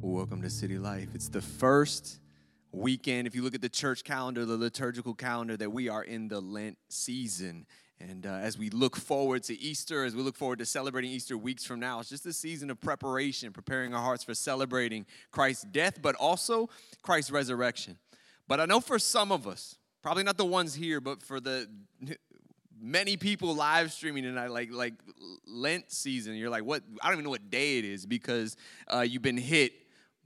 Welcome to City Life. It's the first weekend, if you look at the church calendar, the liturgical calendar, that we are in the Lent season. And uh, as we look forward to Easter, as we look forward to celebrating Easter weeks from now, it's just a season of preparation, preparing our hearts for celebrating Christ's death, but also Christ's resurrection. But I know for some of us, probably not the ones here, but for the many people live streaming tonight, like like Lent season, you're like, what? I don't even know what day it is because uh, you've been hit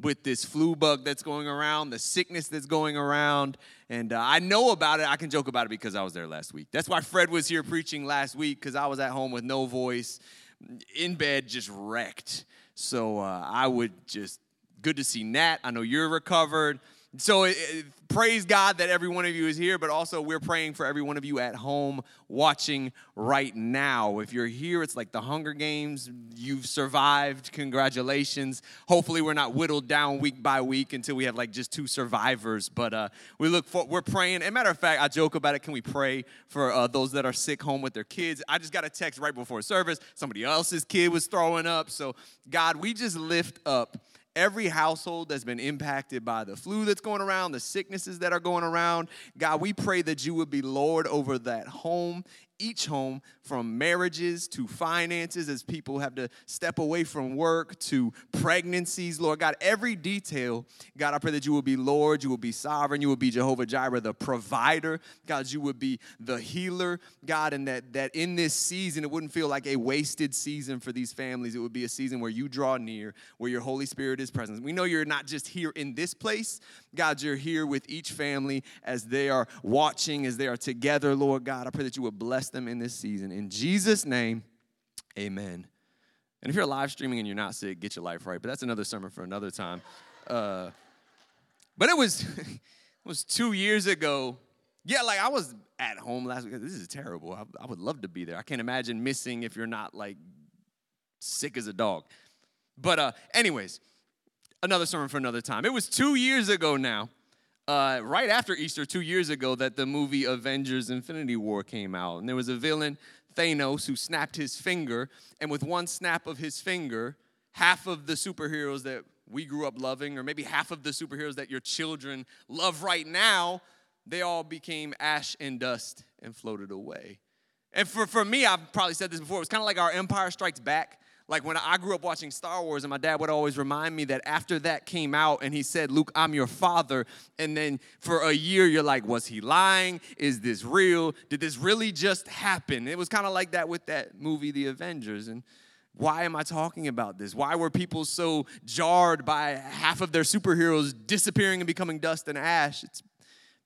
with this flu bug that's going around, the sickness that's going around. And uh, I know about it. I can joke about it because I was there last week. That's why Fred was here preaching last week because I was at home with no voice, in bed, just wrecked. So uh, I would just, good to see Nat. I know you're recovered. So it, it, praise God that every one of you is here, but also we're praying for every one of you at home watching right now. If you're here, it's like the Hunger Games. You've survived. Congratulations. Hopefully, we're not whittled down week by week until we have like just two survivors. But uh, we look for, we're praying. And matter of fact, I joke about it. Can we pray for uh, those that are sick home with their kids? I just got a text right before service. Somebody else's kid was throwing up. So, God, we just lift up every household that's been impacted by the flu that's going around, the sicknesses that are going around. God, we pray that you would be Lord over that home each home from marriages to finances as people have to step away from work to pregnancies. Lord God, every detail, God, I pray that you will be Lord, you will be sovereign, you will be Jehovah Jireh, the provider. God, you would be the healer, God, and that, that in this season, it wouldn't feel like a wasted season for these families. It would be a season where you draw near, where your Holy Spirit is present. We know you're not just here in this place, God, you're here with each family as they are watching, as they are together, Lord God. I pray that you would bless them in this season. In Jesus' name, amen. And if you're live streaming and you're not sick, get your life right. But that's another sermon for another time. Uh, but it was it was two years ago. Yeah, like I was at home last week. This is terrible. I, I would love to be there. I can't imagine missing if you're not like sick as a dog. But uh, anyways, another sermon for another time. It was two years ago now uh, right after Easter, two years ago, that the movie Avengers Infinity War came out. And there was a villain, Thanos, who snapped his finger. And with one snap of his finger, half of the superheroes that we grew up loving, or maybe half of the superheroes that your children love right now, they all became ash and dust and floated away. And for, for me, I've probably said this before, it was kind of like our Empire Strikes Back like when I grew up watching Star Wars, and my dad would always remind me that after that came out and he said, Luke, I'm your father. And then for a year, you're like, was he lying? Is this real? Did this really just happen? It was kind of like that with that movie, The Avengers. And why am I talking about this? Why were people so jarred by half of their superheroes disappearing and becoming dust and ash? It's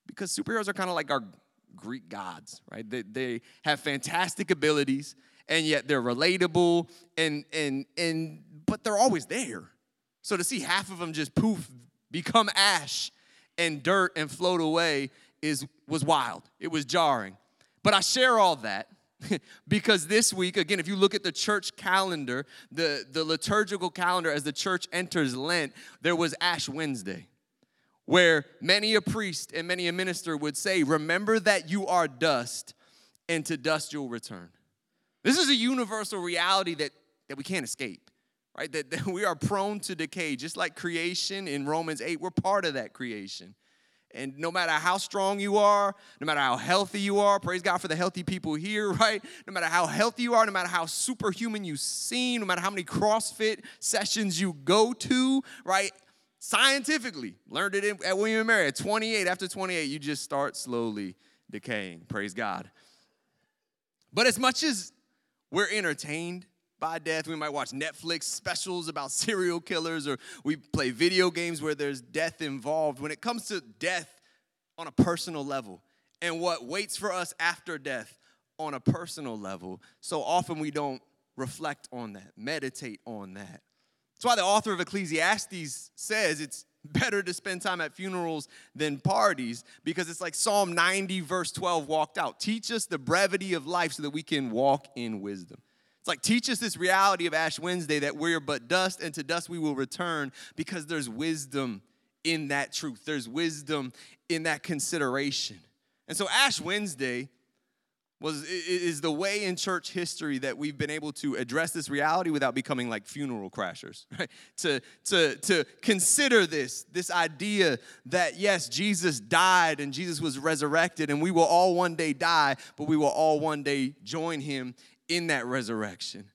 because superheroes are kind of like our Greek gods, right? They, they have fantastic abilities and yet they're relatable and and and but they're always there. So to see half of them just poof become ash and dirt and float away is was wild. It was jarring. But I share all that because this week, again, if you look at the church calendar, the, the liturgical calendar as the church enters Lent, there was Ash Wednesday, where many a priest and many a minister would say, Remember that you are dust, and to dust you'll return. This is a universal reality that, that we can't escape, right? That, that we are prone to decay. Just like creation in Romans 8, we're part of that creation. And no matter how strong you are, no matter how healthy you are, praise God for the healthy people here, right? No matter how healthy you are, no matter how superhuman you seem, no matter how many CrossFit sessions you go to, right? Scientifically, learned it at William and Mary at 28. After 28, you just start slowly decaying. Praise God. But as much as we're entertained by death. We might watch Netflix specials about serial killers, or we play video games where there's death involved. When it comes to death on a personal level and what waits for us after death on a personal level, so often we don't reflect on that, meditate on that. That's why the author of Ecclesiastes says it's better to spend time at funerals than parties because it's like Psalm 90, verse 12 walked out. Teach us the brevity of life so that we can walk in wisdom. It's like, teach us this reality of Ash Wednesday that we're but dust and to dust we will return because there's wisdom in that truth. There's wisdom in that consideration. And so, Ash Wednesday was is the way in church history that we've been able to address this reality without becoming like funeral crashers right? To to to consider this this idea that yes jesus died and jesus was resurrected and we will all one day die but we will all one day join him in that resurrection.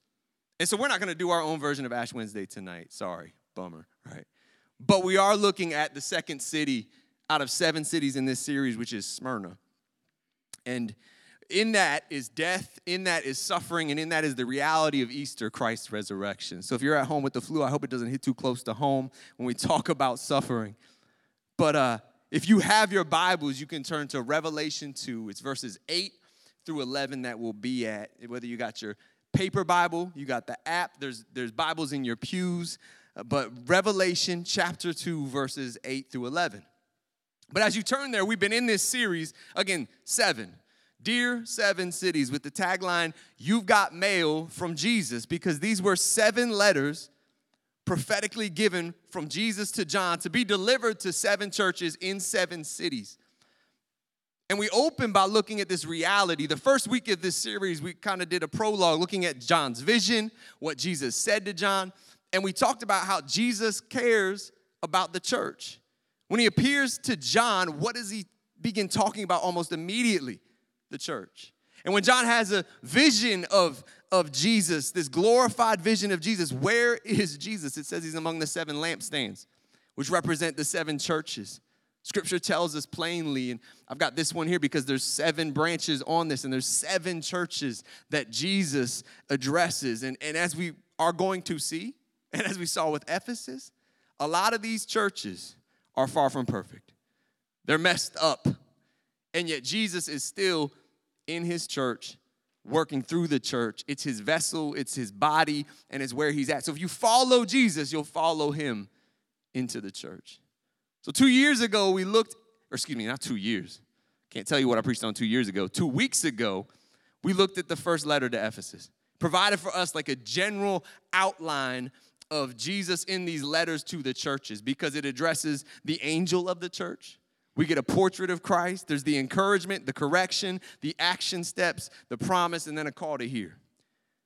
And so we're not going to do our own version of ash wednesday tonight. Sorry bummer right? But we are looking at the second city out of seven cities in this series which is smyrna. And in that is death, in that is suffering, and in that is the reality of Easter, Christ's resurrection. So if you're at home with the flu, I hope it doesn't hit too close to home when we talk about suffering. But uh, if you have your Bibles, you can turn to Revelation 2. It's verses 8 through 11 that we'll be at. Whether you got your paper Bible, you got the app, there's, there's Bibles in your pews. Uh, but Revelation chapter 2, verses 8 through 11. But as you turn there, we've been in this series, again, seven Dear Seven Cities, with the tagline, You've Got Mail from Jesus, because these were seven letters prophetically given from Jesus to John to be delivered to seven churches in seven cities. And we open by looking at this reality. The first week of this series, we kind of did a prologue looking at John's vision, what Jesus said to John, and we talked about how Jesus cares about the church. When he appears to John, what does he begin talking about almost immediately? The church. And when John has a vision of, of Jesus, this glorified vision of Jesus, where is Jesus? It says he's among the seven lampstands, which represent the seven churches. Scripture tells us plainly, and I've got this one here because there's seven branches on this, and there's seven churches that Jesus addresses. And, and as we are going to see, and as we saw with Ephesus, a lot of these churches are far from perfect. They're messed up. And yet Jesus is still in his church, working through the church. It's his vessel, it's his body, and it's where he's at. So if you follow Jesus, you'll follow him into the church. So two years ago, we looked, or excuse me, not two years. Can't tell you what I preached on two years ago. Two weeks ago, we looked at the first letter to Ephesus, provided for us like a general outline of Jesus in these letters to the churches because it addresses the angel of the church, we get a portrait of Christ. There's the encouragement, the correction, the action steps, the promise, and then a call to hear.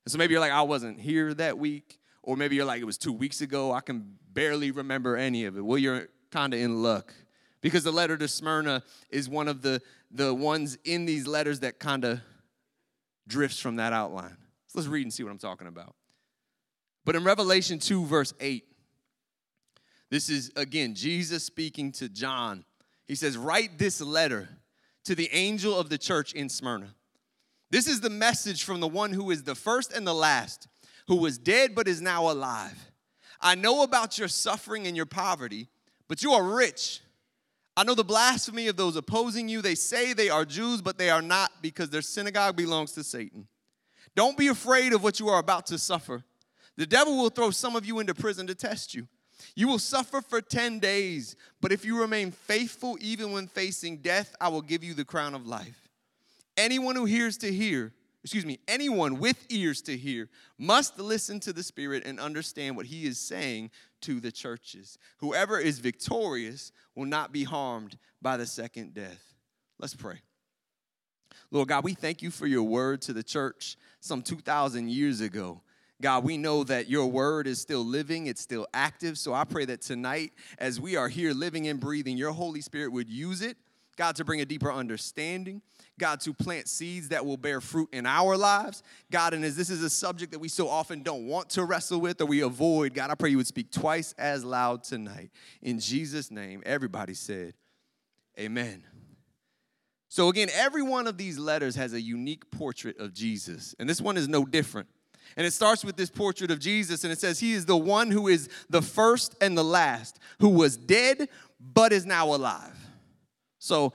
And so maybe you're like, I wasn't here that week. Or maybe you're like, it was two weeks ago. I can barely remember any of it. Well, you're kind of in luck because the letter to Smyrna is one of the, the ones in these letters that kind of drifts from that outline. So let's read and see what I'm talking about. But in Revelation 2, verse 8, this is again Jesus speaking to John he says, Write this letter to the angel of the church in Smyrna. This is the message from the one who is the first and the last, who was dead but is now alive. I know about your suffering and your poverty, but you are rich. I know the blasphemy of those opposing you. They say they are Jews, but they are not because their synagogue belongs to Satan. Don't be afraid of what you are about to suffer. The devil will throw some of you into prison to test you you will suffer for 10 days, but if you remain faithful even when facing death, I will give you the crown of life. Anyone who hears to hear, excuse me, anyone with ears to hear must listen to the Spirit and understand what he is saying to the churches. Whoever is victorious will not be harmed by the second death. Let's pray. Lord God, we thank you for your word to the church some 2,000 years ago. God, we know that your word is still living, it's still active. So I pray that tonight, as we are here living and breathing, your Holy Spirit would use it, God, to bring a deeper understanding, God, to plant seeds that will bear fruit in our lives. God, and as this is a subject that we so often don't want to wrestle with or we avoid, God, I pray you would speak twice as loud tonight. In Jesus' name, everybody said, Amen. So, again, every one of these letters has a unique portrait of Jesus, and this one is no different. And it starts with this portrait of Jesus, and it says, He is the one who is the first and the last, who was dead but is now alive. So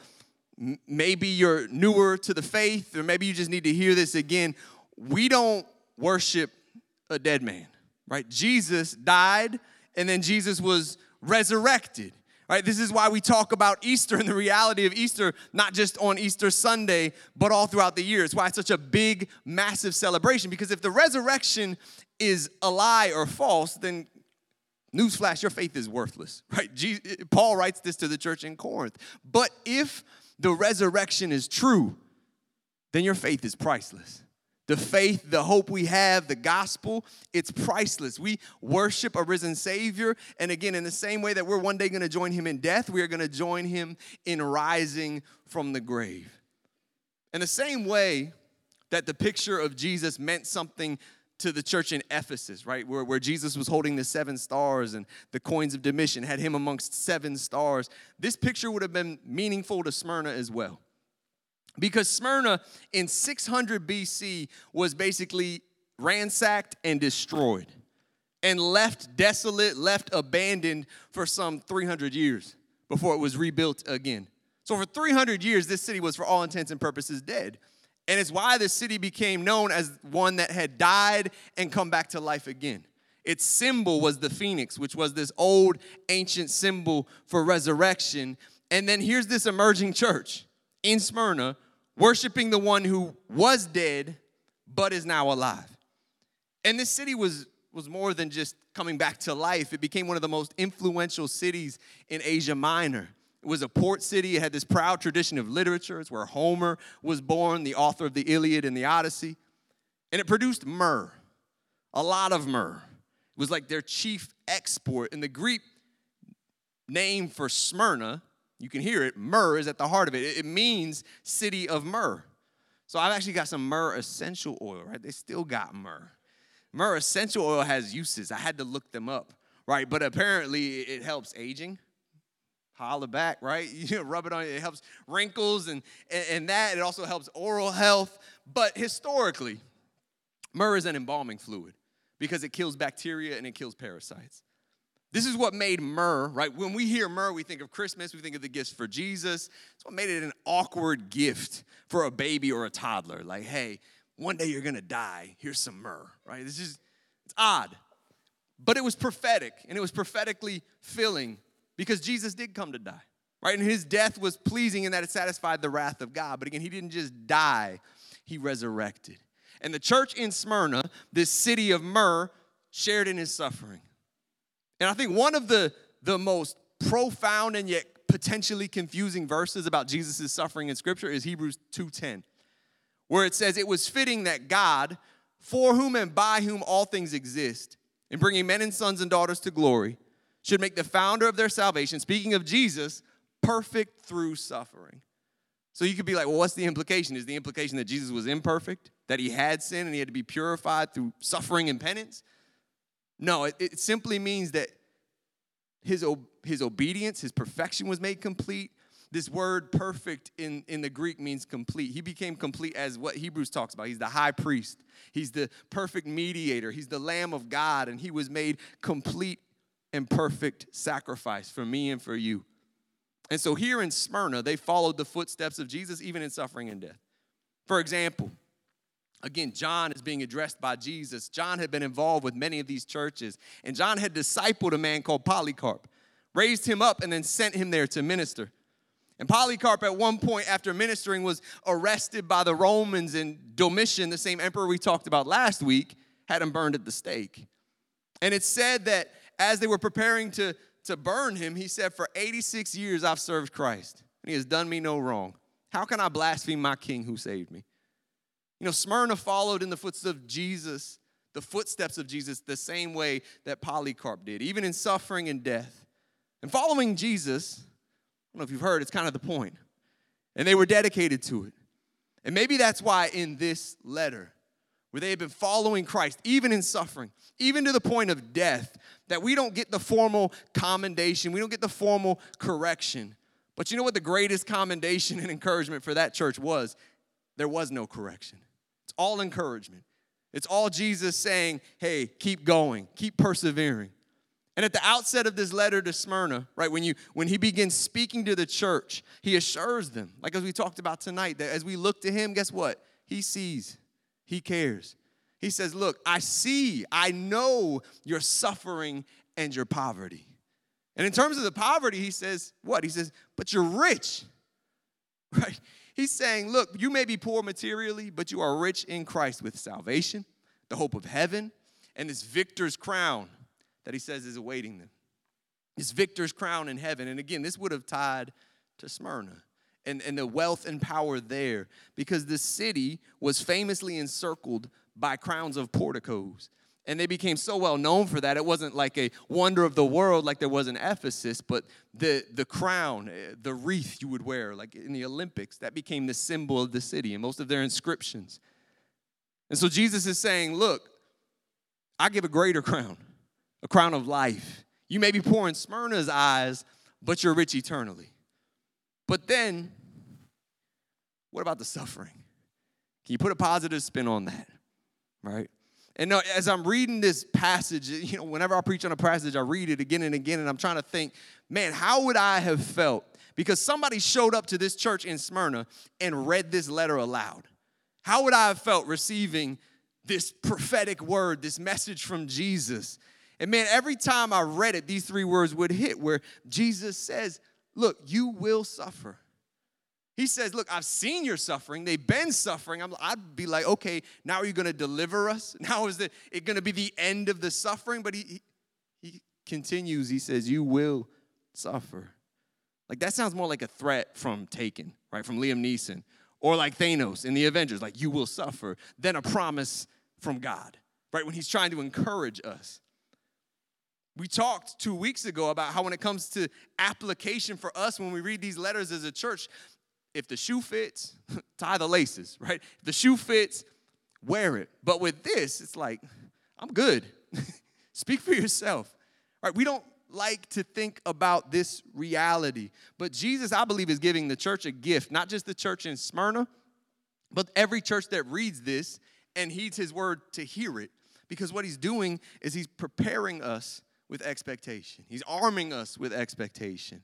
maybe you're newer to the faith, or maybe you just need to hear this again. We don't worship a dead man, right? Jesus died, and then Jesus was resurrected. Right? This is why we talk about Easter and the reality of Easter, not just on Easter Sunday, but all throughout the year. It's why it's such a big, massive celebration. Because if the resurrection is a lie or false, then newsflash, your faith is worthless. Right? Jesus, Paul writes this to the church in Corinth. But if the resurrection is true, then your faith is priceless. The faith, the hope we have, the gospel, it's priceless. We worship a risen Savior. And again, in the same way that we're one day going to join him in death, we are going to join him in rising from the grave. In the same way that the picture of Jesus meant something to the church in Ephesus, right? Where, where Jesus was holding the seven stars and the coins of Domitian had him amongst seven stars. This picture would have been meaningful to Smyrna as well. Because Smyrna in 600 BC was basically ransacked and destroyed and left desolate, left abandoned for some 300 years before it was rebuilt again. So, for 300 years, this city was, for all intents and purposes, dead. And it's why the city became known as one that had died and come back to life again. Its symbol was the phoenix, which was this old ancient symbol for resurrection. And then here's this emerging church in Smyrna worshiping the one who was dead but is now alive. And this city was, was more than just coming back to life, it became one of the most influential cities in Asia Minor. It was a port city. It had this proud tradition of literature. It's where Homer was born, the author of the Iliad and the Odyssey. And it produced myrrh, a lot of myrrh. It was like their chief export. And the Greek name for Smyrna, you can hear it, myrrh is at the heart of it. It means city of myrrh. So I've actually got some myrrh essential oil, right? They still got myrrh. Myrrh essential oil has uses. I had to look them up, right? But apparently it helps aging holla back, right? You rub it on, it helps wrinkles and, and that. It also helps oral health. But historically, myrrh is an embalming fluid because it kills bacteria and it kills parasites. This is what made myrrh, right? When we hear myrrh, we think of Christmas, we think of the gifts for Jesus. It's what made it an awkward gift for a baby or a toddler. Like, hey, one day you're gonna die, here's some myrrh, right? This is, it's odd. But it was prophetic and it was prophetically filling because Jesus did come to die, right? And his death was pleasing in that it satisfied the wrath of God. But again, he didn't just die, he resurrected. And the church in Smyrna, this city of myrrh, shared in his suffering. And I think one of the, the most profound and yet potentially confusing verses about Jesus' suffering in Scripture is Hebrews 2:10, where it says, It was fitting that God, for whom and by whom all things exist, in bringing men and sons and daughters to glory, should make the founder of their salvation, speaking of Jesus, perfect through suffering. So you could be like, well, what's the implication? Is the implication that Jesus was imperfect, that he had sin and he had to be purified through suffering and penance? No, it, it simply means that his, his obedience, his perfection was made complete. This word perfect in, in the Greek means complete. He became complete as what Hebrews talks about. He's the high priest, he's the perfect mediator, he's the Lamb of God, and he was made complete and perfect sacrifice for me and for you. And so here in Smyrna, they followed the footsteps of Jesus even in suffering and death. For example, again, John is being addressed by Jesus. John had been involved with many of these churches, and John had discipled a man called Polycarp, raised him up, and then sent him there to minister. And Polycarp, at one point after ministering, was arrested by the Romans, and Domitian, the same emperor we talked about last week, had him burned at the stake. And it's said that as they were preparing to, to burn him, he said, For 86 years I've served Christ, and he has done me no wrong. How can I blaspheme my king who saved me? You know, Smyrna followed in the footsteps of Jesus, the footsteps of Jesus, the same way that Polycarp did, even in suffering and death. And following Jesus, I don't know if you've heard, it's kind of the point. And they were dedicated to it. And maybe that's why in this letter, where they had been following Christ, even in suffering, even to the point of death, that we don't get the formal commendation, we don't get the formal correction. But you know what the greatest commendation and encouragement for that church was? There was no correction. It's all encouragement. It's all Jesus saying, hey, keep going, keep persevering. And at the outset of this letter to Smyrna, right, when you when he begins speaking to the church, he assures them, like as we talked about tonight, that as we look to him, guess what? He sees, he cares. He says, Look, I see, I know your suffering and your poverty. And in terms of the poverty, he says, What? He says, But you're rich, right? He's saying, Look, you may be poor materially, but you are rich in Christ with salvation, the hope of heaven, and this victor's crown that he says is awaiting them. This victor's crown in heaven. And again, this would have tied to Smyrna. and, and the wealth and power there because the city was famously encircled by crowns of porticos. And they became so well known for that. It wasn't like a wonder of the world like there was in Ephesus, but the, the crown, eh, the wreath you would wear, like in the Olympics, that became the symbol of the city and most of their inscriptions. And so Jesus is saying, Look, I give a greater crown, a crown of life. You may be poor in Smyrna's eyes, but you're rich eternally. But then, what about the suffering? Can you put a positive spin on that? Right? And no, as I'm reading this passage, you know, whenever I preach on a passage, I read it again and again, and I'm trying to think, man, how would I have felt? Because somebody showed up to this church in Smyrna and read this letter aloud. How would I have felt receiving this prophetic word, this message from Jesus? And man, every time I read it, these three words would hit where Jesus says, Look, you will suffer. He says, Look, I've seen your suffering. They've been suffering. i would be like, Okay, now are you going to deliver us? Now is it going to be the end of the suffering? But he, he, he continues, he says, You will suffer. Like that sounds more like a threat from Taken, right? From Liam Neeson. Or like Thanos in the Avengers, like, You will suffer. Then a promise from God, right? When he's trying to encourage us. We talked two weeks ago about how, when it comes to application for us, when we read these letters as a church, if the shoe fits, tie the laces, right? If the shoe fits, wear it. But with this, it's like, I'm good. Speak for yourself. Right? We don't like to think about this reality. But Jesus, I believe, is giving the church a gift, not just the church in Smyrna, but every church that reads this and heeds his word to hear it. Because what he's doing is he's preparing us with expectation, he's arming us with expectation.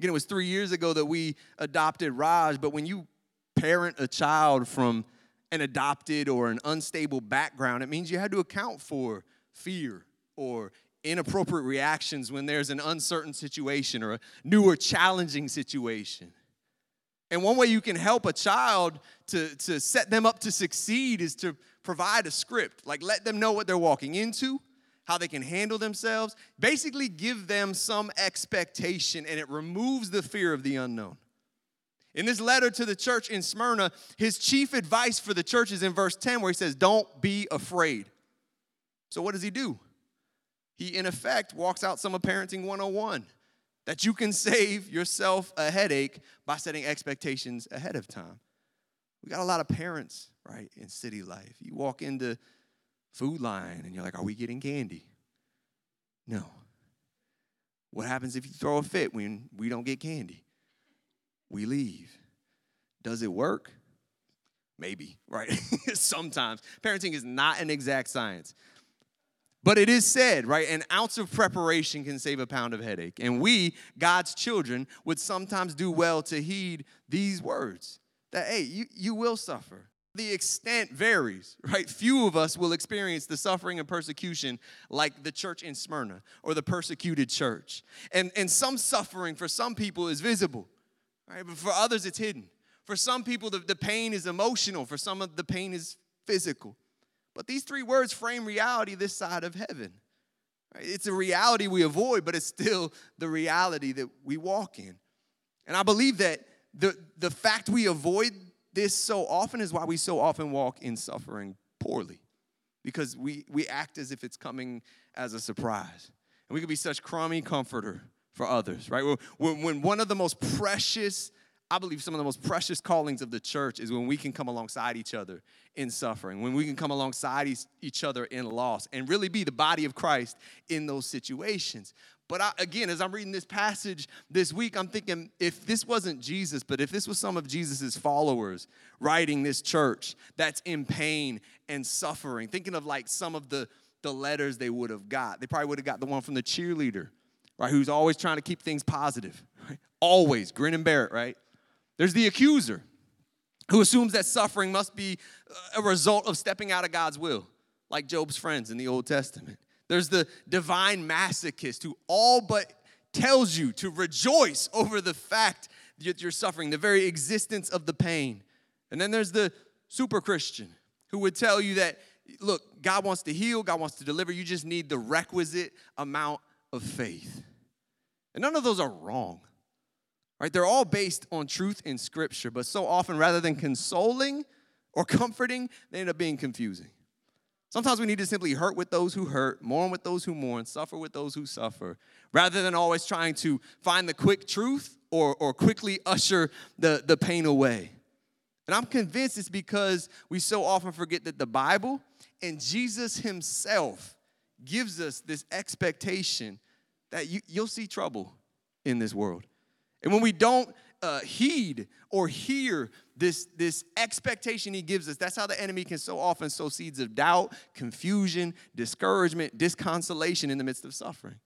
Again, it was three years ago that we adopted Raj, but when you parent a child from an adopted or an unstable background, it means you had to account for fear or inappropriate reactions when there's an uncertain situation or a new or challenging situation. And one way you can help a child to, to set them up to succeed is to provide a script. Like let them know what they're walking into, how they can handle themselves. Basically, give them some expectation, and it removes the fear of the unknown. In this letter to the church in Smyrna, his chief advice for the church is in verse 10, where he says, Don't be afraid. So, what does he do? He, in effect, walks out some of Parenting 101 that you can save yourself a headache by setting expectations ahead of time. We got a lot of parents, right, in city life. You walk into Food Lion and you're like, are we getting candy? No. What happens if you throw a fit when we don't get candy? We leave. Does it work? Maybe, right? Sometimes. Parenting is not an exact science. But it is said, right? An ounce of preparation can save a pound of headache. And we, God's children, would sometimes do well to heed these words that, hey, you, you will suffer. The extent varies, right? Few of us will experience the suffering and persecution like the church in Smyrna or the persecuted church. And, and some suffering for some people is visible, right? But for others, it's hidden. For some people, the, the pain is emotional. For some of the pain is physical. But these three words frame reality this side of heaven. Right? It's a reality we avoid, but it's still the reality that we walk in. And I believe that the, the fact we avoid this so often is why we so often walk in suffering poorly because we, we act as if it's coming as a surprise. And we can be such crummy comforter for others, right? When, when one of the most precious, I believe some of the most precious callings of the church is when we can come alongside each other in suffering, when we can come alongside each other in loss and really be the body of Christ in those situations. But I, again, as I'm reading this passage this week, I'm thinking if this wasn't Jesus, but if this was some of Jesus's followers writing this church that's in pain and suffering, thinking of like some of the, the letters they would have got, they probably would have got the one from the cheerleader, right, who's always trying to keep things positive, right? Always, grin and bear it, right? There's the accuser who assumes that suffering must be uh, a result of stepping out of God's will, like Job's friends in the Old Testament. There's the divine masochist who all but tells you to rejoice over the fact that you're suffering, the very existence of the pain. And then there's the super Christian who would tell you that, look, God wants to heal, God wants to deliver, you just need the requisite amount of faith. And none of those are wrong. Right? They're all based on truth in Scripture, but so often, rather than consoling or comforting, they end up being confusing. Sometimes we need to simply hurt with those who hurt, mourn with those who mourn, suffer with those who suffer, rather than always trying to find the quick truth or, or quickly usher the, the pain away. And I'm convinced it's because we so often forget that the Bible and Jesus Himself gives us this expectation that you, you'll see trouble in this world. And when we don't uh, heed or hear this, this expectation he gives us, that's how the enemy can so often sow seeds of doubt, confusion, discouragement, disconsolation in the midst of suffering.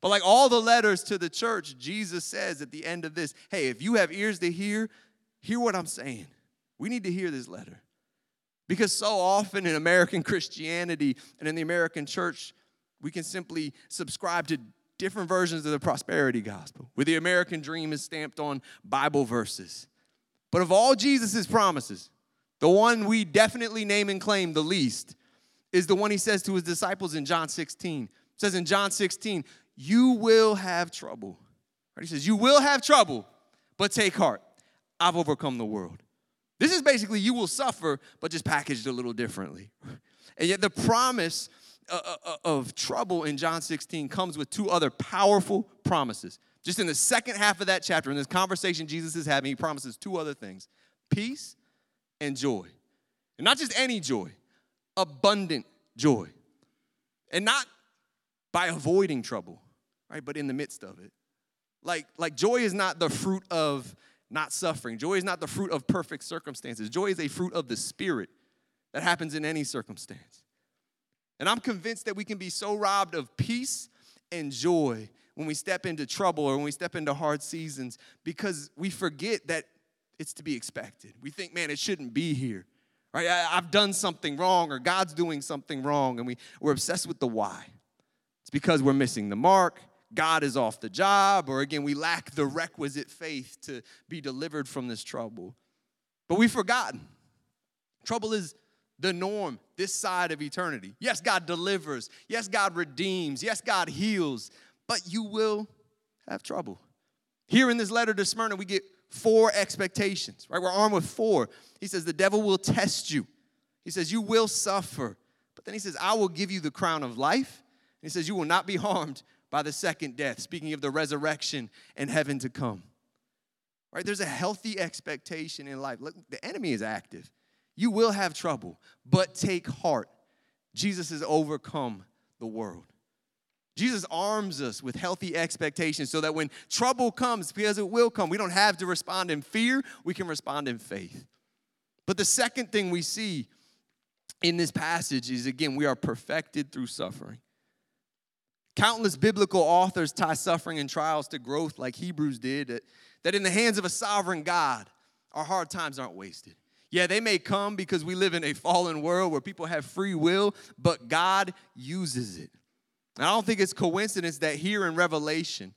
But like all the letters to the church, Jesus says at the end of this, hey, if you have ears to hear, hear what I'm saying. We need to hear this letter. Because so often in American Christianity and in the American church, we can simply subscribe to different versions of the prosperity gospel, where the American dream is stamped on Bible verses. But of all Jesus' promises, the one we definitely name and claim the least is the one he says to his disciples in John 16. It says in John 16, You will have trouble. He says, You will have trouble, but take heart. I've overcome the world. This is basically you will suffer, but just packaged a little differently. And yet, the promise Uh, uh, uh, of trouble in John 16 comes with two other powerful promises. Just in the second half of that chapter, in this conversation Jesus is having, he promises two other things peace and joy. And not just any joy, abundant joy. And not by avoiding trouble, right? But in the midst of it. Like, like joy is not the fruit of not suffering. Joy is not the fruit of perfect circumstances. Joy is a fruit of the spirit that happens in any circumstance. And I'm convinced that we can be so robbed of peace and joy when we step into trouble or when we step into hard seasons because we forget that it's to be expected. We think, man, it shouldn't be here. Right? I, have done something wrong or God's doing something wrong, and we, we're obsessed with the why. It's because we're missing the mark, God is off the job, or again, we lack the requisite faith to be delivered from this trouble. But we've forgotten. Trouble is the norm this side of eternity. Yes, God delivers. Yes, God redeems. Yes, God heals. But you will have trouble. Here in this letter to Smyrna, we get four expectations, right? We're armed with four. He says, The devil will test you. He says, You will suffer. But then he says, I will give you the crown of life. And he says, You will not be harmed by the second death, speaking of the resurrection and heaven to come. Right? There's a healthy expectation in life. Look, the enemy is active. You will have trouble, but take heart. Jesus has overcome the world. Jesus arms us with healthy expectations so that when trouble comes, because it will come, we don't have to respond in fear, we can respond in faith. But the second thing we see in this passage is again, we are perfected through suffering. Countless biblical authors tie suffering and trials to growth, like Hebrews did, that in the hands of a sovereign God, our hard times aren't wasted. Yeah, they may come because we live in a fallen world where people have free will, but God uses it. And I don't think it's coincidence that here in Revelation,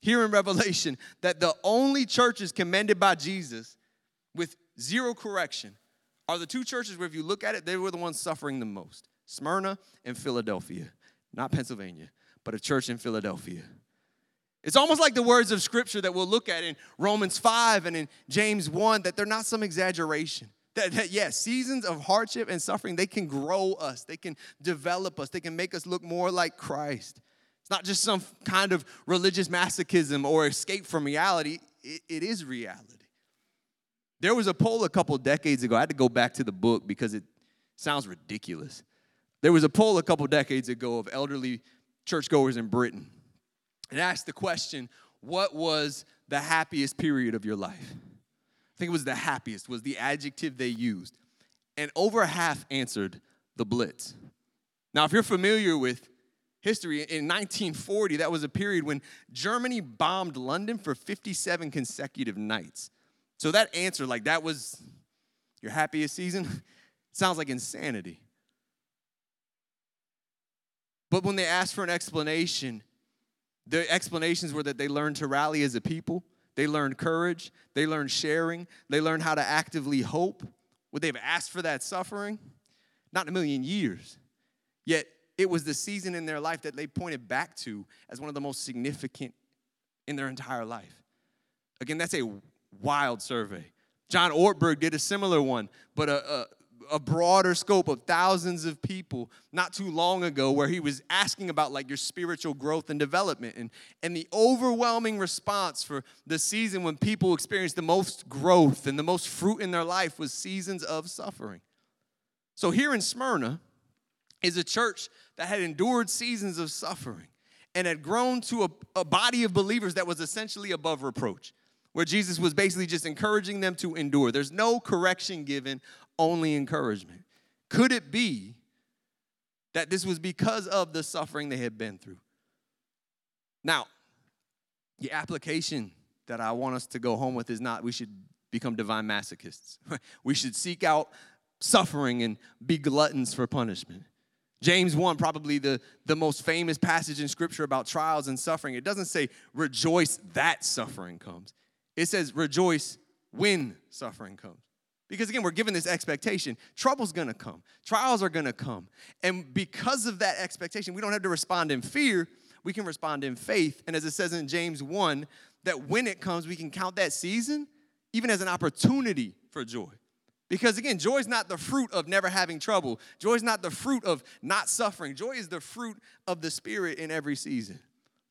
here in Revelation, that the only churches commended by Jesus with zero correction are the two churches where if you look at it, they were the ones suffering the most Smyrna and Philadelphia, not Pennsylvania, but a church in Philadelphia. It's almost like the words of scripture that we'll look at in Romans 5 and in James 1 that they're not some exaggeration. That, that yes, seasons of hardship and suffering, they can grow us, they can develop us, they can make us look more like Christ. It's not just some kind of religious masochism or escape from reality, it, it is reality. There was a poll a couple decades ago. I had to go back to the book because it sounds ridiculous. There was a poll a couple decades ago of elderly churchgoers in Britain and asked the question, What was the happiest period of your life? I think it was the happiest, was the adjective they used. And over half answered the Blitz. Now, if you're familiar with history, in 1940, that was a period when Germany bombed London for 57 consecutive nights. So that answer, like that was your happiest season, sounds like insanity. But when they asked for an explanation, the explanations were that they learned to rally as a people, they learned courage, they learned sharing, they learned how to actively hope. Would they have asked for that suffering? Not in a million years. Yet it was the season in their life that they pointed back to as one of the most significant in their entire life. Again, that's a wild survey. John Ortberg did a similar one, but a, a, a, broader scope of thousands of people not too long ago where he was asking about like your spiritual growth and development. And, and the overwhelming response for the season when people experienced the most growth and the most fruit in their life was seasons of suffering. So here in Smyrna is a church that had endured seasons of suffering and had grown to a, a body of believers that was essentially above reproach where Jesus was basically just encouraging them to endure. There's no correction given, only encouragement. Could it be that this was because of the suffering they had been through? Now, the application that I want us to go home with is not we should become divine masochists. we should seek out suffering and be gluttons for punishment. James 1, probably the, the most famous passage in scripture about trials and suffering. It doesn't say rejoice that suffering comes. It says, rejoice when suffering comes. Because again, we're given this expectation. Trouble's gonna come, trials are gonna come. And because of that expectation, we don't have to respond in fear, we can respond in faith. And as it says in James 1, that when it comes, we can count that season even as an opportunity for joy. Because again, joy is not the fruit of never having trouble. Joy is not the fruit of not suffering. Joy is the fruit of the Spirit in every season.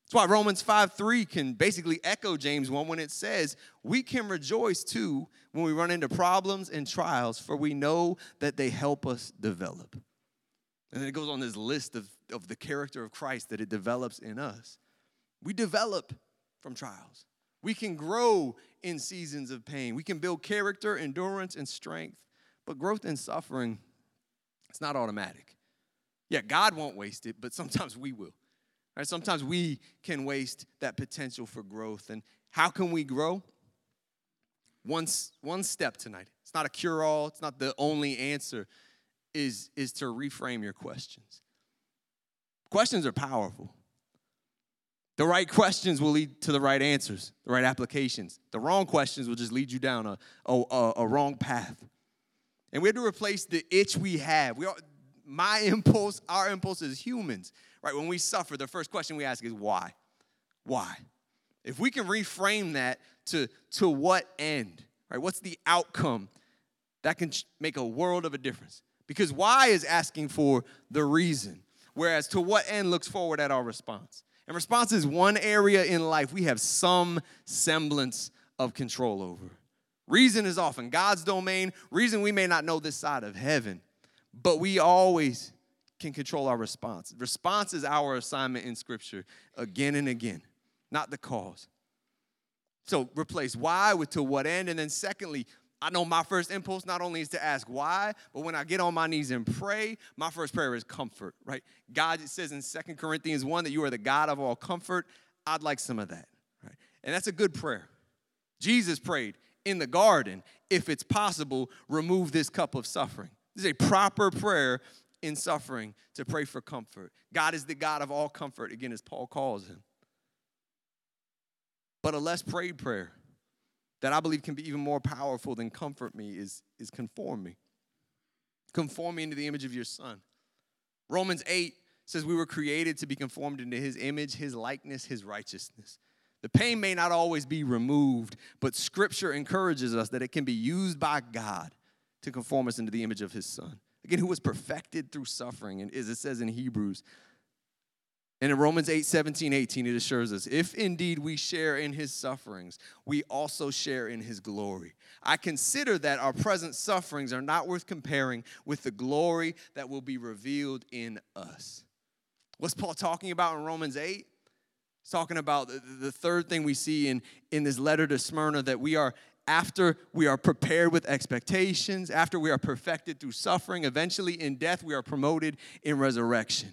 That's why Romans 5 3 can basically echo James 1 when it says, We can rejoice too when we run into problems and trials, for we know that they help us develop. And then it goes on this list of, of the character of Christ that it develops in us. We develop from trials. We can grow in seasons of pain. We can build character, endurance, and strength. But growth and suffering, it's not automatic. Yeah, God won't waste it, but sometimes we will. Right? Sometimes we can waste that potential for growth. And how can we grow? One, one step tonight. It's not a cure all, it's not the only answer, is, is to reframe your questions. Questions are powerful. The right questions will lead to the right answers, the right applications. The wrong questions will just lead you down a, a, a wrong path. And we have to replace the itch we have. We are, my impulse, our impulse as humans right? When we suffer, the first question we ask is why? Why? If we can reframe that to, to what end, right? What's the outcome? That can make a world of a difference. Because why is asking for the reason, whereas to what end looks forward at our response. And response is one area in life we have some semblance of control over. Reason is often God's domain. Reason we may not know this side of heaven, but we always can control our response. Response is our assignment in Scripture again and again, not the cause. So replace why with to what end. And then, secondly, I know my first impulse not only is to ask why, but when I get on my knees and pray, my first prayer is comfort, right? God says in Second Corinthians 1 that you are the God of all comfort. I'd like some of that, right? And that's a good prayer. Jesus prayed in the garden, if it's possible, remove this cup of suffering. This is a proper prayer in suffering to pray for comfort. God is the God of all comfort, again, as Paul calls him. But a less prayed prayer that I believe can be even more powerful than comfort me is, is conform me. Conform me into the image of your son. Romans 8 says we were created to be conformed into his image, his likeness, his righteousness. The pain may not always be removed, but scripture encourages us that it can be used by God to conform us into the image of his son. Again, who was perfected through suffering, and as it says in Hebrews. And in Romans 8, 17, 18, it assures us if indeed we share in his sufferings, we also share in his glory. I consider that our present sufferings are not worth comparing with the glory that will be revealed in us. What's Paul talking about in Romans 8? He's talking about the, the third thing we see in, in this letter to Smyrna that we are after we are prepared with expectations, after we are perfected through suffering, eventually in death, we are promoted in resurrection.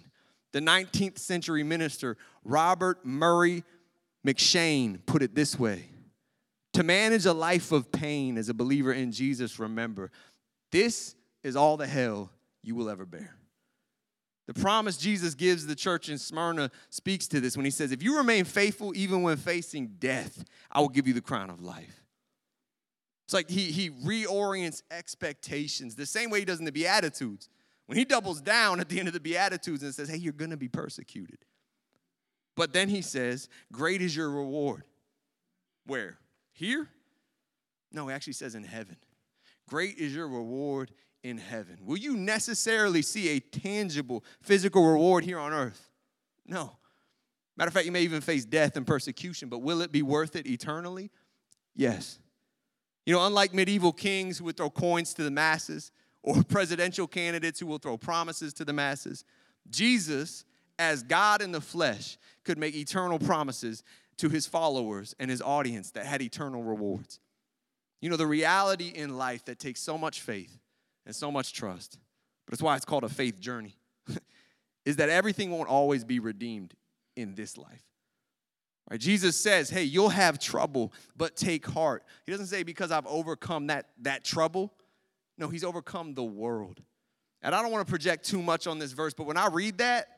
The 19th century minister Robert Murray M'Cheyne, put it this way To manage a life of pain as a believer in Jesus, remember, this is all the hell you will ever bear. The promise Jesus gives the church in Smyrna speaks to this when he says, If you remain faithful even when facing death, I will give you the crown of life. It's like he, he reorients expectations the same way he does in the Beatitudes. When he doubles down at the end of the Beatitudes and says, hey, you're going to be persecuted. But then he says, great is your reward. Where? Here? No, he actually says in heaven. Great is your reward in heaven. Will you necessarily see a tangible physical reward here on earth? No. Matter of fact, you may even face death and persecution, but will it be worth it eternally? Yes. You know, unlike medieval kings who would throw coins to the masses or presidential candidates who will throw promises to the masses, Jesus, as God in the flesh, could make eternal promises to his followers and his audience that had eternal rewards. You know, the reality in life that takes so much faith and so much trust, but it's why it's called a faith journey, is that everything won't always be redeemed in this life. Right? Jesus says, hey, you'll have trouble, but take heart. He doesn't say because I've overcome that, that trouble. No, he's overcome the world. And I don't want to project too much on this verse, but when I read that,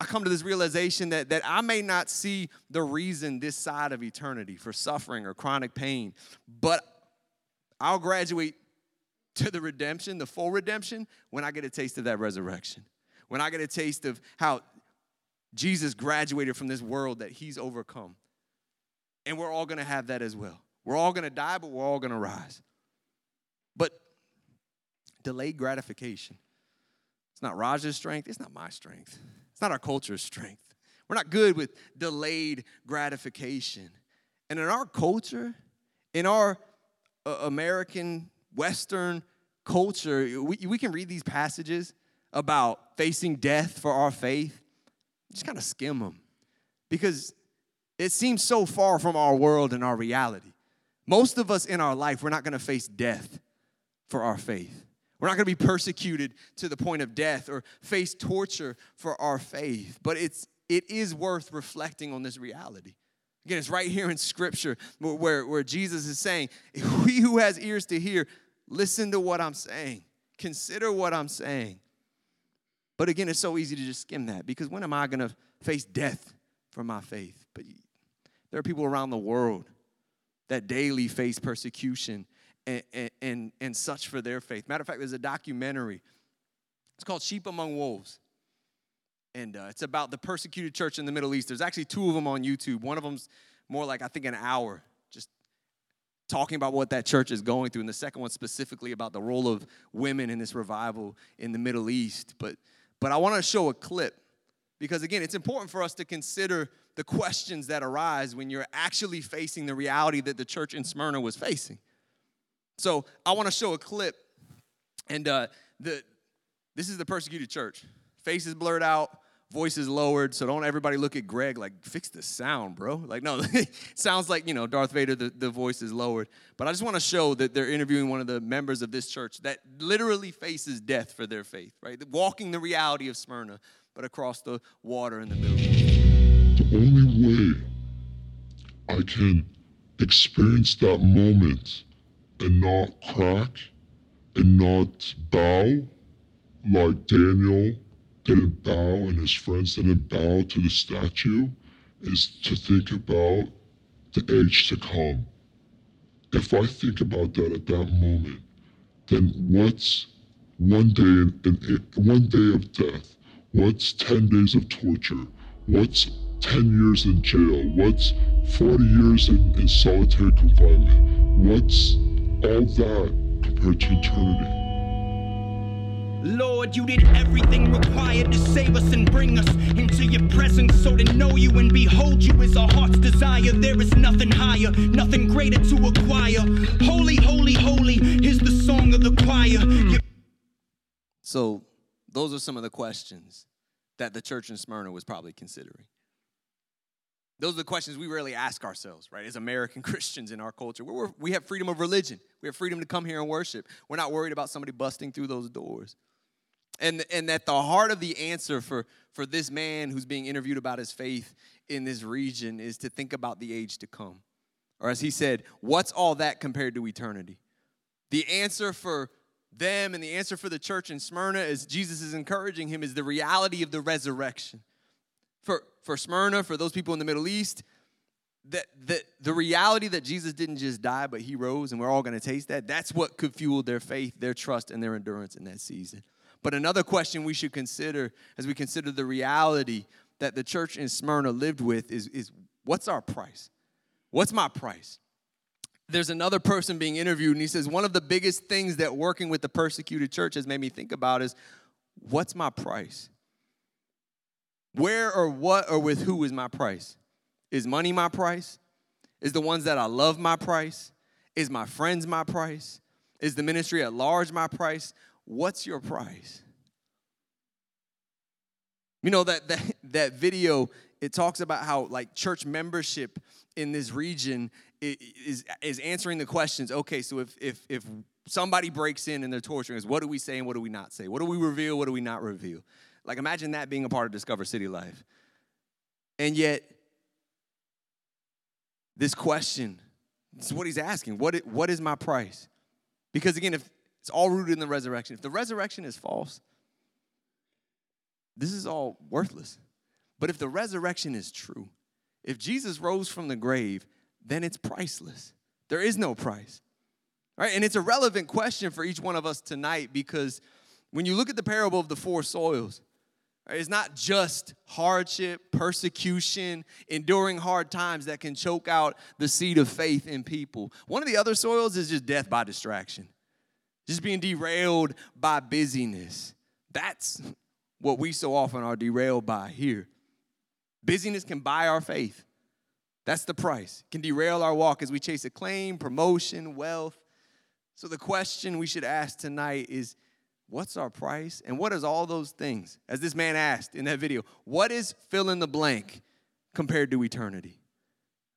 I come to this realization that, that I may not see the reason this side of eternity for suffering or chronic pain, but I'll graduate to the redemption, the full redemption, when I get a taste of that resurrection. When I get a taste of how Jesus graduated from this world that he's overcome. And we're all gonna have that as well. We're all gonna die, but we're all gonna rise. But delayed gratification. It's not Raj's strength, it's not my strength. It's not our culture's strength. We're not good with delayed gratification. And in our culture, in our uh, American Western culture, we, we can read these passages about facing death for our faith just kind of skim them because it seems so far from our world and our reality. Most of us in our life, we're not going to face death for our faith. We're not going to be persecuted to the point of death or face torture for our faith. But it's it is worth reflecting on this reality. Again, it's right here in Scripture where, where Jesus is saying, He who has ears to hear, listen to what I'm saying. Consider what I'm saying. But again, it's so easy to just skim that because when am I going to face death for my faith? But there are people around the world that daily face persecution and, and, and, such for their faith. Matter of fact, there's a documentary. It's called Sheep Among Wolves. And uh, it's about the persecuted church in the Middle East. There's actually two of them on YouTube. One of them's more like, I think, an hour, just talking about what that church is going through. And the second one specifically about the role of women in this revival in the Middle East. But but I want to show a clip because, again, it's important for us to consider the questions that arise when you're actually facing the reality that the church in Smyrna was facing. So I want to show a clip, and uh, the, this is the persecuted church. Faces blurred out, voices lowered, so don't everybody look at Greg like, fix the sound, bro. Like, no, sounds like, you know, Darth Vader, the, the voice is lowered. But I just want to show that they're interviewing one of the members of this church that literally faces death for their faith, right? Walking the reality of Smyrna, but across the water in the middle. The only way I can experience that moment and not crack and not bow like Daniel didn't bow and his friends didn't bow to the statue is to think about the age to come. If I think about that at that moment, then what's one day in, in, in, one day of death? What's 10 days of torture? What's 10 years in jail? What's 40 years in, in solitary confinement? What's all that compared to eternity? Lord, you did everything required to save us and bring us into your presence. So to know you and behold you is our heart's desire. There is nothing higher, nothing greater to acquire. Holy, holy, holy is the song of the choir. Hmm. So, those are some of the questions that the church in Smyrna was probably considering. Those are the questions we rarely ask ourselves, right? As American Christians in our culture, we're, we have freedom of religion. We have freedom to come here and worship. We're not worried about somebody busting through those doors. And, and that the heart of the answer for, for this man who's being interviewed about his faith in this region is to think about the age to come. Or as he said, what's all that compared to eternity? The answer for them and the answer for the church in Smyrna, as Jesus is encouraging him, is the reality of the resurrection. For, for Smyrna, for those people in the Middle East, that, that the reality that Jesus didn't just die, but he rose, and we're all going to taste that, that's what could fuel their faith, their trust, and their endurance in that season. But another question we should consider as we consider the reality that the church in Smyrna lived with is, is what's our price? What's my price? there's another person being interviewed, and he says, One of the biggest things that working with the persecuted church has made me think about is what's my price? Where or what or with who is my price? Is money my price? Is the ones that I love my price? Is my friends my price? Is the ministry at large my price? What's your price? You know that that that video it talks about how like church membership in this region is is answering the questions. Okay, so if if if somebody breaks in and they're torturing us, what do we say and what do we not say? What do we reveal? What do we not reveal? Like imagine that being a part of Discover City Life. And yet, this question, this is what he's asking. What, what is my price? Because again, if it's all rooted in the resurrection, if the resurrection is false, this is all worthless. But if the resurrection is true, if Jesus rose from the grave, then it's priceless. There is no price. Right? And it's a relevant question for each one of us tonight because when you look at the parable of the four soils, right, it's not just hardship, persecution, enduring hard times that can choke out the seed of faith in people. One of the other soils is just death by distraction, just being derailed by busyness. That's what we so often are derailed by here. Busyness can buy our faith. That's the price. Can derail our walk as we chase acclaim, promotion, wealth. So the question we should ask tonight is what's our price? And what is all those things? As this man asked in that video, what is fill in the blank compared to eternity?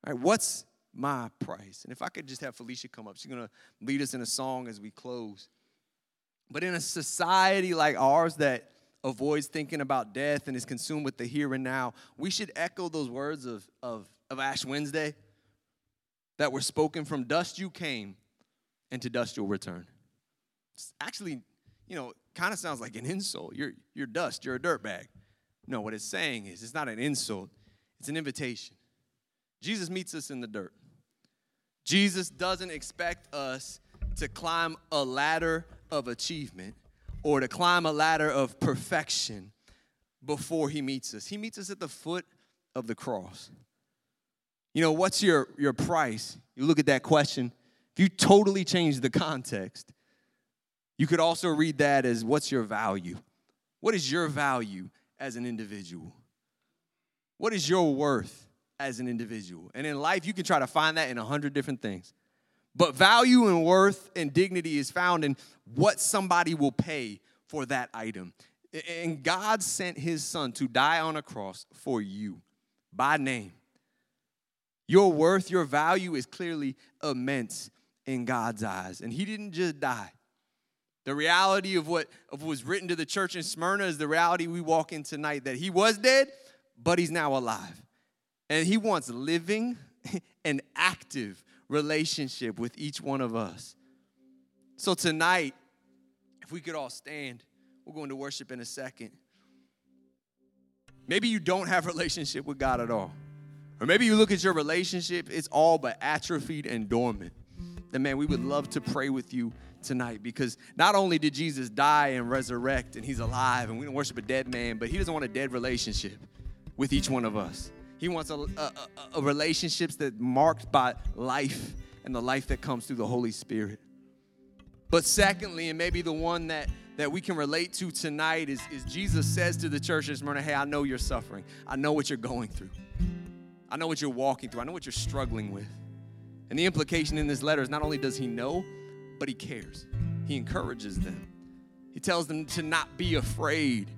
All right, what's my price? And if I could just have Felicia come up, she's gonna lead us in a song as we close. But in a society like ours that avoids thinking about death and is consumed with the here and now, we should echo those words of, of, of Ash Wednesday that were spoken from dust you came and to dust you'll return. It's actually, you know, kind of sounds like an insult. You're, you're dust, you're a dirtbag. No, what it's saying is it's not an insult, it's an invitation. Jesus meets us in the dirt. Jesus doesn't expect us to climb a ladder of achievement or to climb a ladder of perfection before he meets us. He meets us at the foot of the cross. You know, what's your, your price? You look at that question. If you totally change the context, you could also read that as what's your value? What is your value as an individual? What is your worth as an individual? And in life, you can try to find that in a hundred different things. But value and worth and dignity is found in what somebody will pay for that item. And God sent his son to die on a cross for you by name. Your worth, your value is clearly immense in God's eyes. And he didn't just die. The reality of what, of what was written to the church in Smyrna is the reality we walk in tonight that he was dead, but he's now alive. And he wants living and active relationship with each one of us. So tonight, if we could all stand, we're going to worship in a second. Maybe you don't have relationship with God at all. Or maybe you look at your relationship, it's all but atrophied and dormant. Then man, we would love to pray with you tonight because not only did Jesus die and resurrect and he's alive and we don't worship a dead man, but he doesn't want a dead relationship with each one of us. He wants a, a, a, relationships that marked by life and the life that comes through the Holy Spirit. But secondly, and maybe the one that that we can relate to tonight is, is Jesus says to the church in Smyrna, Hey, I know you're suffering. I know what you're going through. I know what you're walking through. I know what you're struggling with. And the implication in this letter is not only does he know, but he cares. He encourages them. He tells them to not be afraid.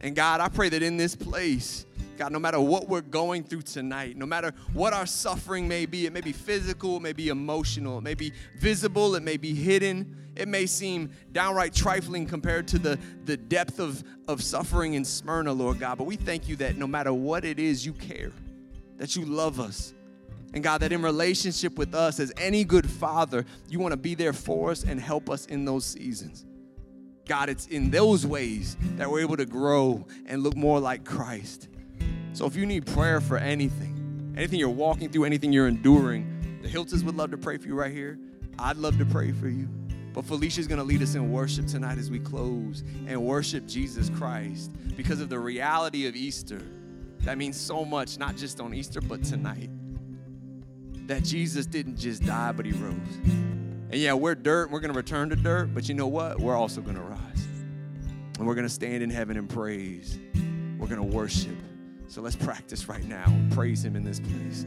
And God, I pray that in this place, God, no matter what we're going through tonight, no matter what our suffering may be, it may be physical, it may be emotional, it may be visible, it may be hidden, it may seem downright trifling compared to the, the depth of, of suffering in Smyrna, Lord God. But we thank you that no matter what it is, you care, that you love us. And God, that in relationship with us, as any good father, you want to be there for us and help us in those seasons. God, it's in those ways that we're able to grow and look more like Christ. So if you need prayer for anything, anything you're walking through, anything you're enduring, the Hiltons would love to pray for you right here. I'd love to pray for you. But Felicia's going to lead us in worship tonight as we close and worship Jesus Christ because of the reality of Easter. That means so much, not just on Easter, but tonight. That Jesus didn't just die, but he rose. And yeah, we're dirt, we're going to return to dirt, but you know what? We're also going to rise. And we're going to stand in heaven and praise. We're going to worship. So let's practice right now. Praise Him in this place.